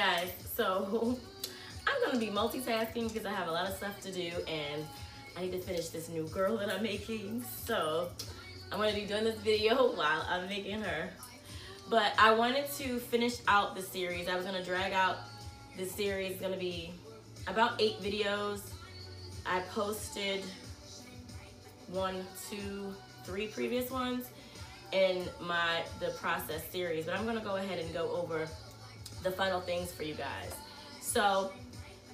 guys, so I'm gonna be multitasking because I have a lot of stuff to do and I need to finish this new girl that I'm making. So I'm gonna be doing this video while I'm making her. But I wanted to finish out the series. I was gonna drag out the series, it's gonna be about eight videos. I posted one, two, three previous ones in my the process series, but I'm gonna go ahead and go over the final things for you guys. So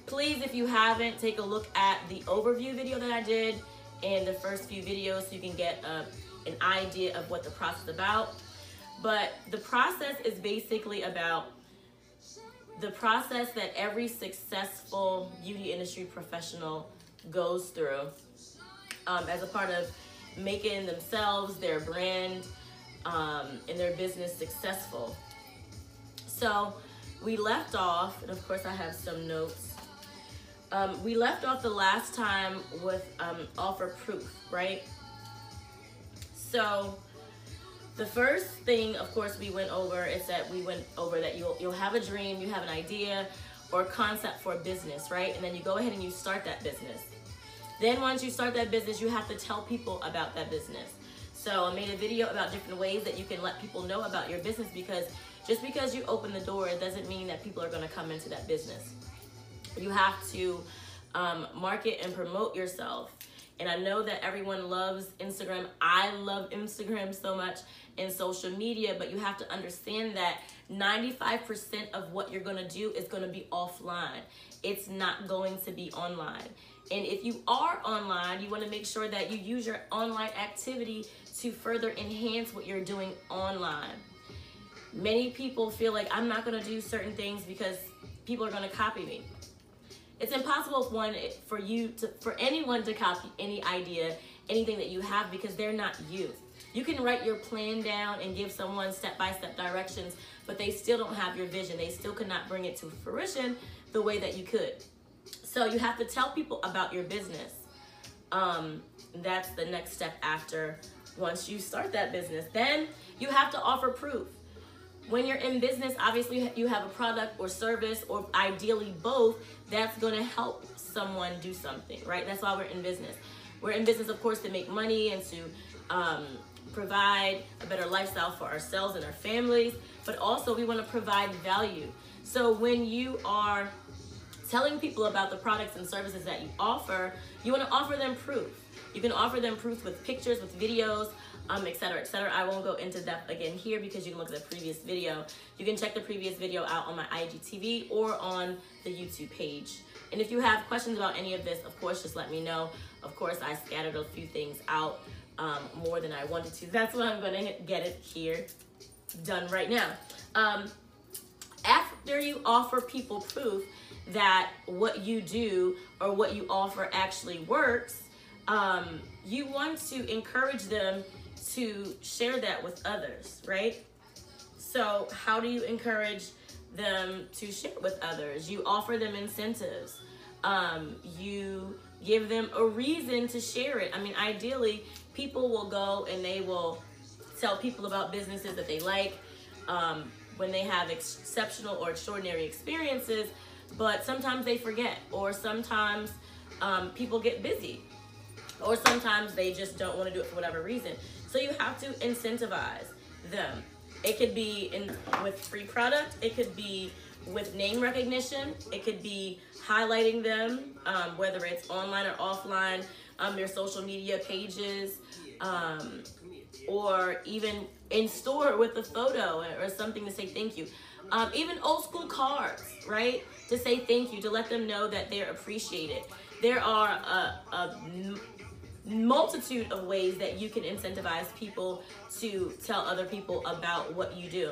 please, if you haven't, take a look at the overview video that I did in the first few videos so you can get a, an idea of what the process is about. But the process is basically about the process that every successful beauty industry professional goes through um, as a part of making themselves, their brand, um, and their business successful. So we left off, and of course I have some notes. Um, we left off the last time with um, offer proof, right? So the first thing, of course, we went over is that we went over that you'll you'll have a dream, you have an idea or concept for a business, right? And then you go ahead and you start that business. Then once you start that business, you have to tell people about that business. So I made a video about different ways that you can let people know about your business because just because you open the door, it doesn't mean that people are going to come into that business. You have to um, market and promote yourself. And I know that everyone loves Instagram. I love Instagram so much in social media, but you have to understand that 95% of what you're going to do is going to be offline. It's not going to be online. And if you are online, you want to make sure that you use your online activity to further enhance what you're doing online. Many people feel like I'm not going to do certain things because people are going to copy me. It's impossible for one for you to for anyone to copy any idea, anything that you have because they're not you. You can write your plan down and give someone step-by-step directions, but they still don't have your vision. They still cannot bring it to fruition the way that you could. So you have to tell people about your business. Um, that's the next step after once you start that business. Then you have to offer proof. When you're in business, obviously you have a product or service, or ideally both, that's gonna help someone do something, right? That's why we're in business. We're in business, of course, to make money and to um, provide a better lifestyle for ourselves and our families, but also we wanna provide value. So when you are telling people about the products and services that you offer, you wanna offer them proof. You can offer them proof with pictures, with videos, um, etc., etc. I won't go into depth again here because you can look at the previous video. You can check the previous video out on my IGTV or on the YouTube page. And if you have questions about any of this, of course, just let me know. Of course, I scattered a few things out um, more than I wanted to. That's why I'm gonna get it here done right now. Um, after you offer people proof that what you do or what you offer actually works, um, you want to encourage them to share that with others, right? So, how do you encourage them to share with others? You offer them incentives. Um, you give them a reason to share it. I mean, ideally, people will go and they will tell people about businesses that they like um, when they have exceptional or extraordinary experiences, but sometimes they forget, or sometimes um, people get busy or sometimes they just don't want to do it for whatever reason. So you have to incentivize them. It could be in with free product. It could be with name recognition. It could be highlighting them, um, whether it's online or offline, um, their social media pages, um, or even in store with a photo or something to say thank you. Um, even old school cards, right? To say thank you, to let them know that they're appreciated. There are a, a multitude of ways that you can incentivize people to tell other people about what you do.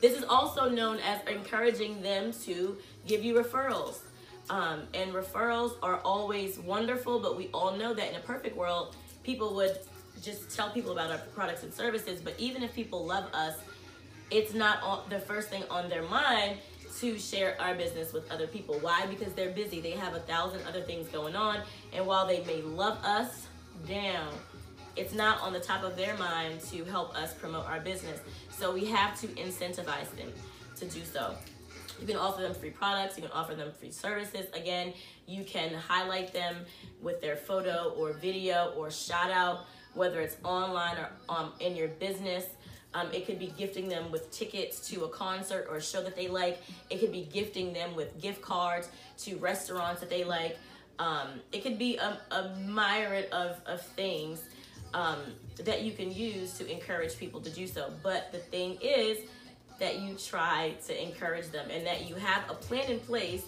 This is also known as encouraging them to give you referrals. Um, and referrals are always wonderful, but we all know that in a perfect world, people would just tell people about our products and services. But even if people love us, it's not the first thing on their mind to share our business with other people. Why? Because they're busy. They have a thousand other things going on. And while they may love us down, it's not on the top of their mind to help us promote our business. So we have to incentivize them to do so. You can offer them free products, you can offer them free services. Again, you can highlight them with their photo or video or shout out, whether it's online or um, in your business. Um, it could be gifting them with tickets to a concert or a show that they like. It could be gifting them with gift cards to restaurants that they like. Um, it could be a, a myriad of, of things um, that you can use to encourage people to do so. But the thing is that you try to encourage them and that you have a plan in place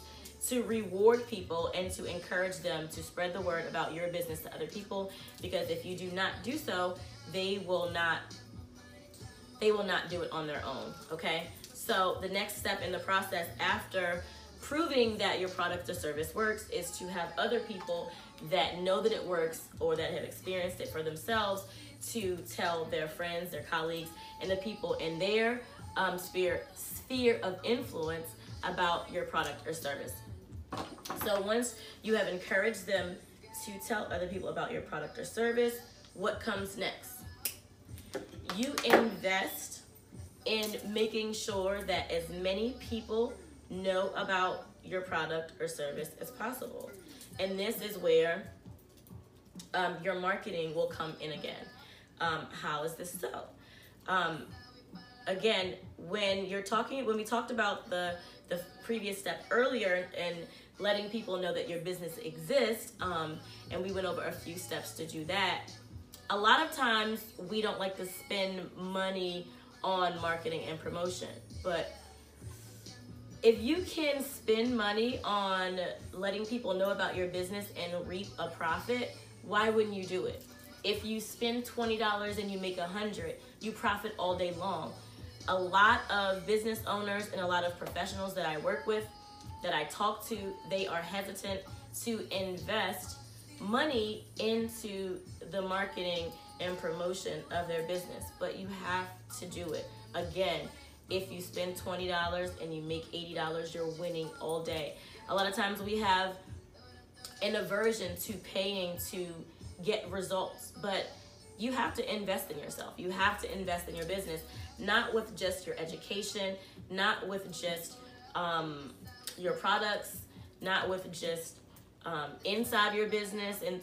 to reward people and to encourage them to spread the word about your business to other people because if you do not do so they will not they will not do it on their own okay so the next step in the process after proving that your product or service works is to have other people that know that it works or that have experienced it for themselves to tell their friends, their colleagues, and the people in their um, sphere sphere of influence about your product or service. So once you have encouraged them to tell other people about your product or service, what comes next? You invest in making sure that as many people know about your product or service as possible. And this is where um, your marketing will come in again. Um, how is this so? Um, again, when you're talking, when we talked about the the previous step earlier and letting people know that your business exists, um, and we went over a few steps to do that. A lot of times we don't like to spend money on marketing and promotion, but if you can spend money on letting people know about your business and reap a profit, why wouldn't you do it? If you spend $20 and you make a 100, you profit all day long. A lot of business owners and a lot of professionals that I work with, that I talk to, they are hesitant to invest money into the marketing and promotion of their business, but you have to do it. Again, if you spend $20 and you make $80, you're winning all day. A lot of times we have an aversion to paying to get results, but you have to invest in yourself. You have to invest in your business, not with just your education, not with just um, your products, not with just um, inside your business in,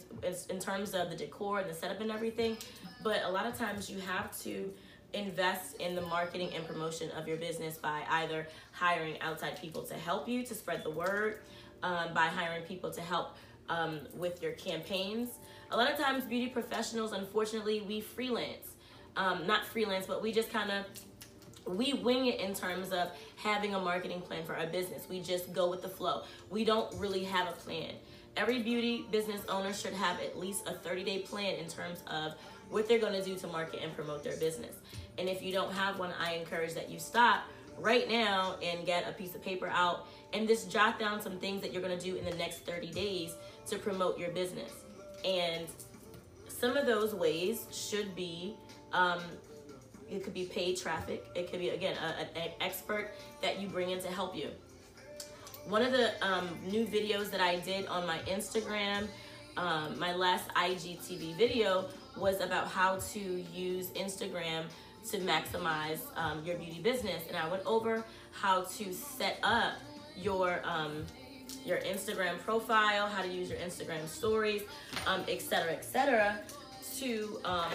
in terms of the decor and the setup and everything, but a lot of times you have to invest in the marketing and promotion of your business by either hiring outside people to help you to spread the word, um, by hiring people to help um, with your campaigns. A lot of times, beauty professionals, unfortunately, we freelance. Um, not freelance, but we just kind of we wing it in terms of having a marketing plan for our business. We just go with the flow. We don't really have a plan. Every beauty business owner should have at least a 30 day plan in terms of what they're going to do to market and promote their business. And if you don't have one, I encourage that you stop right now and get a piece of paper out and just jot down some things that you're going to do in the next 30 days to promote your business. And some of those ways should be um, it could be paid traffic, it could be, again, a, an expert that you bring in to help you. One of the um, new videos that I did on my Instagram, um, my last IGTV video was about how to use Instagram to maximize um, your beauty business. And I went over how to set up your um, your Instagram profile, how to use your Instagram stories, um, et cetera, et to um,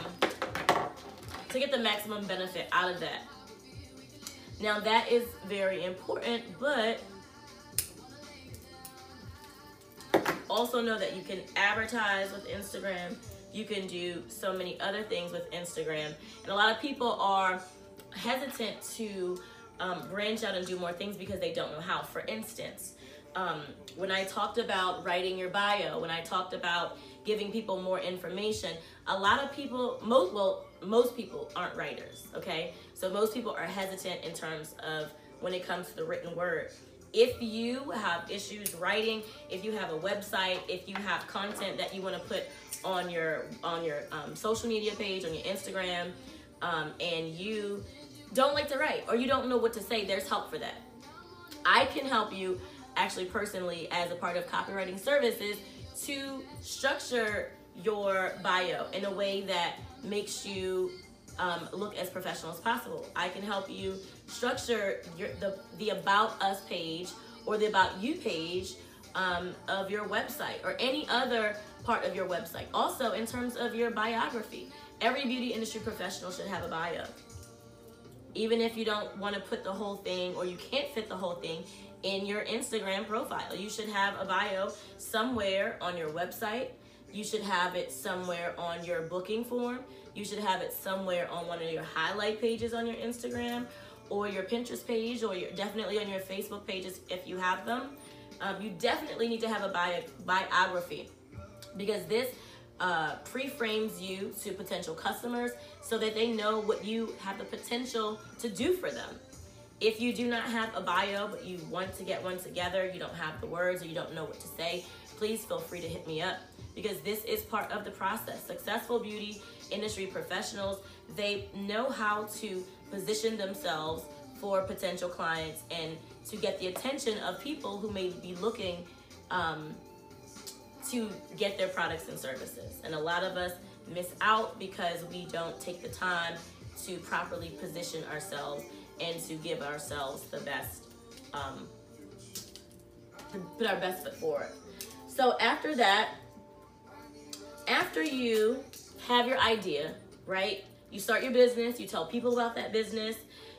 to get the maximum benefit out of that. Now that is very important, but also know that you can advertise with Instagram you can do so many other things with Instagram. And a lot of people are hesitant to um, branch out and do more things because they don't know how. For instance, um, when I talked about writing your bio, when I talked about giving people more information, a lot of people, most well, most people aren't writers. Okay, so most people are hesitant in terms of when it comes to the written word. If you have issues writing, if you have a website, if you have content that you want to put on your on your um, social media page, on your Instagram, um, and you don't like to write or you don't know what to say, there's help for that. I can help you actually personally as a part of copywriting services to structure your bio in a way that makes you um, look as professional as possible. I can help you structure your the the about us page or the about you page um, of your website or any other part of your website. Also, in terms of your biography, every beauty industry professional should have a bio. Even if you don't want to put the whole thing or you can't fit the whole thing in your Instagram profile, you should have a bio somewhere on your website. You should have it somewhere on your booking form. You should have it somewhere on one of your highlight pages on your Instagram or your Pinterest page or your, definitely on your Facebook pages if you have them. Um, you definitely need to have a bio, biography because this uh, pre-frames you to potential customers so that they know what you have the potential to do for them. If you do not have a bio but you want to get one together, you don't have the words or you don't know what to say, please feel free to hit me up because this is part of the process. Successful beauty industry professionals, they know how to position themselves for potential clients and to get the attention of people who may be looking um, to get their products and services. And a lot of us miss out because we don't take the time to properly position ourselves and to give ourselves the best, um, put our best foot forward. So after that, after you have your idea, right? You start your business, you tell people about that business,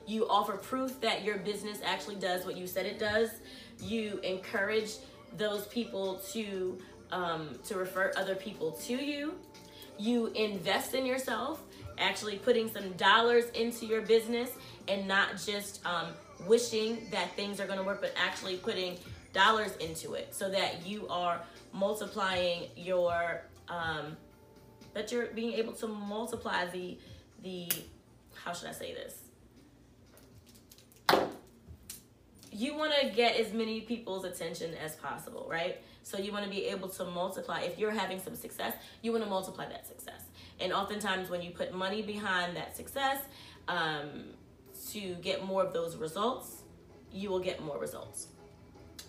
you offer proof that your business actually does what you said it does. You encourage those people to um, to refer other people to you. You invest in yourself, actually putting some dollars into your business and not just um, wishing that things are going to work, but actually putting dollars into it so that you are multiplying your um, that you're being able to multiply the the how should I say this you want to get as many people's attention as possible, right? So you want to be able to multiply. If you're having some success, you want to multiply that success. And oftentimes, when you put money behind that success um, to get more of those results, you will get more results.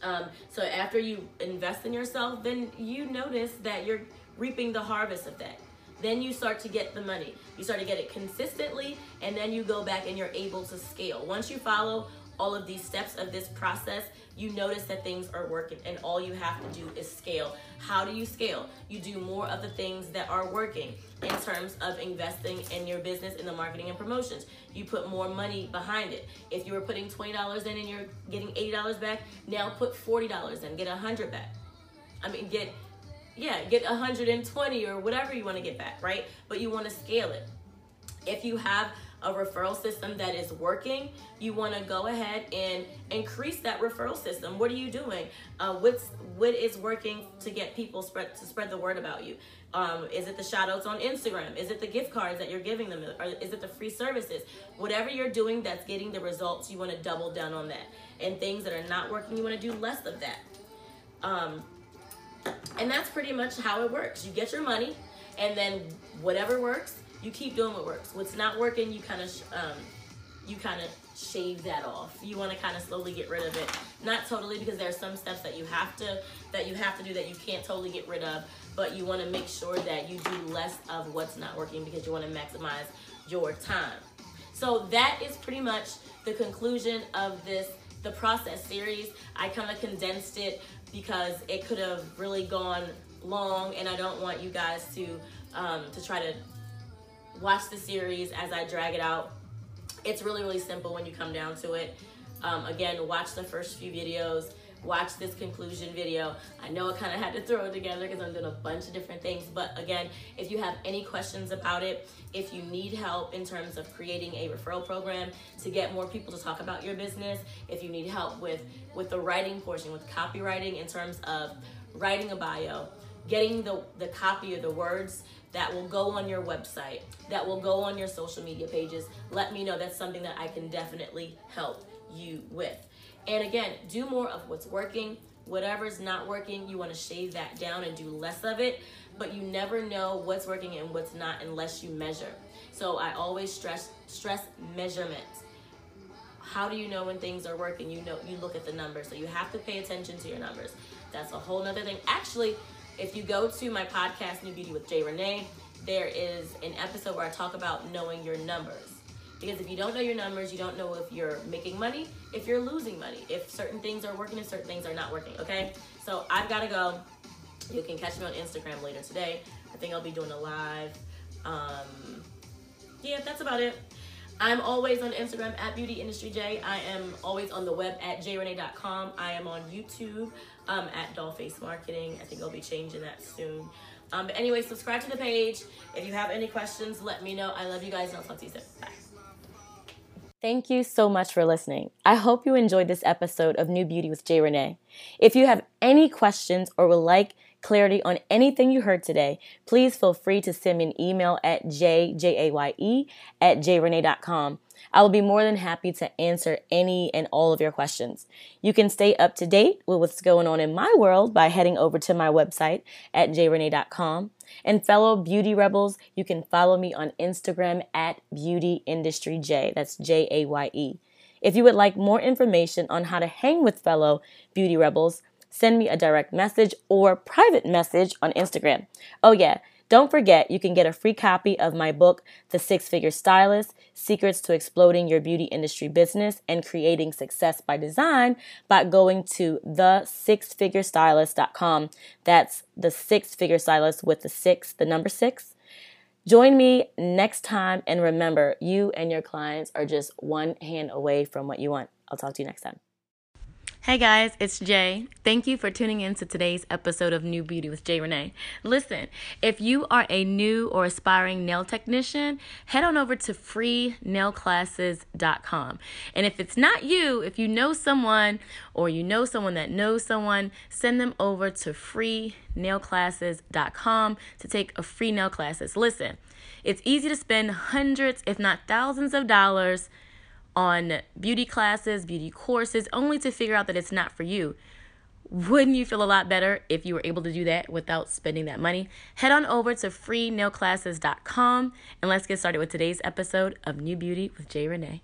Um, so after you invest in yourself, then you notice that you're reaping the harvest of that. Then you start to get the money. You start to get it consistently, and then you go back and you're able to scale. Once you follow all of these steps of this process, you notice that things are working and all you have to do is scale. How do you scale? You do more of the things that are working in terms of investing in your business in the marketing and promotions. You put more money behind it. If you were putting $20 in and you're getting $80 back, now put $40 in, get 100 back. I mean, get yeah, get 120 or whatever you want to get back, right? But you want to scale it. If you have a referral system that is working, you want to go ahead and increase that referral system. What are you doing? Uh, what's what is working to get people spread to spread the word about you? Um, is it the shout outs on Instagram? Is it the gift cards that you're giving them? Or is it the free services? Whatever you're doing that's getting the results, you want to double down on that. And things that are not working, you want to do less of that. Um, and that's pretty much how it works. You get your money, and then whatever works, you keep doing what works. What's not working, you kind of um, you kind of shave that off. You want to kind of slowly get rid of it. Not totally because there are some steps that you have to that you have to do that you can't totally get rid of, but you want to make sure that you do less of what's not working because you want to maximize your time. So that is pretty much the conclusion of this the process series. I kind of condensed it because it could have really gone long and I don't want you guys to um, to try to watch the series as I drag it out. It's really, really simple when you come down to it. Um, again, watch the first few videos, watch this conclusion video. I know I kind of had to throw it together because I'm doing a bunch of different things. But again, if you have any questions about it, if you need help in terms of creating a referral program to get more people to talk about your business, if you need help with, with the writing portion, with copywriting in terms of writing a bio, getting the, the copy of the words that will go on your website, that will go on your social media pages, let me know. That's something that I can definitely help you with. And again, do more of what's working. Whatever's not working, you want to shave that down and do less of it. But you never know what's working and what's not unless you measure. So I always stress stress measurement. How do you know when things are working? You know you look at the numbers. So you have to pay attention to your numbers. That's a whole nother thing. Actually, if you go to my podcast, New Beauty with Jay Renee, there is an episode where I talk about knowing your numbers. Because if you don't know your numbers, you don't know if you're making money, if you're losing money, if certain things are working and certain things are not working, okay? So I've got to go. You can catch me on Instagram later today. I think I'll be doing a live. Um, yeah, that's about it. I'm always on Instagram at Beauty Industry Jaye. I am always on the web at jrenee.com. I am on YouTube um, at Dollface Marketing. I think I'll be changing that soon. Um, but anyway, subscribe to the page. If you have any questions, let me know. I love you guys, and I'll talk to you soon. Bye. Thank you so much for listening. I hope you enjoyed this episode of New Beauty with J. Renee. If you have any questions or would like clarity on anything you heard today, please feel free to send me an email at jjaye at jrenee.com. I will be more than happy to answer any and all of your questions. You can stay up to date with what's going on in my world by heading over to my website at jrenee.com. And fellow beauty rebels, you can follow me on Instagram at Beauty Industry Jaye. That's J A Y E. If you would like more information on how to hang with fellow beauty rebels, send me a direct message or private message on Instagram. Oh, yeah. Don't forget, you can get a free copy of my book, The Six Figure Stylist Secrets to Exploding Your Beauty Industry Business and Creating Success by Design, by going to thesixfigurestylist.com. That's the six figure stylist with the six, the number six. Join me next time, and remember, you and your clients are just one hand away from what you want. I'll talk to you next time. Hey guys, it's Jay. Thank you for tuning in to today's episode of New Beauty with Jay Renee. Listen, if you are a new or aspiring nail technician, head on over to freenailclasses.com. And if it's not you, if you know someone or you know someone that knows someone, send them over to freenailclasses.com to take a free nail classes. Listen, it's easy to spend hundreds, if not thousands of dollars on beauty classes, beauty courses, only to figure out that it's not for you. Wouldn't you feel a lot better if you were able to do that without spending that money? Head on over to freenailclasses.com and let's get started with today's episode of New Beauty with Jay Renee.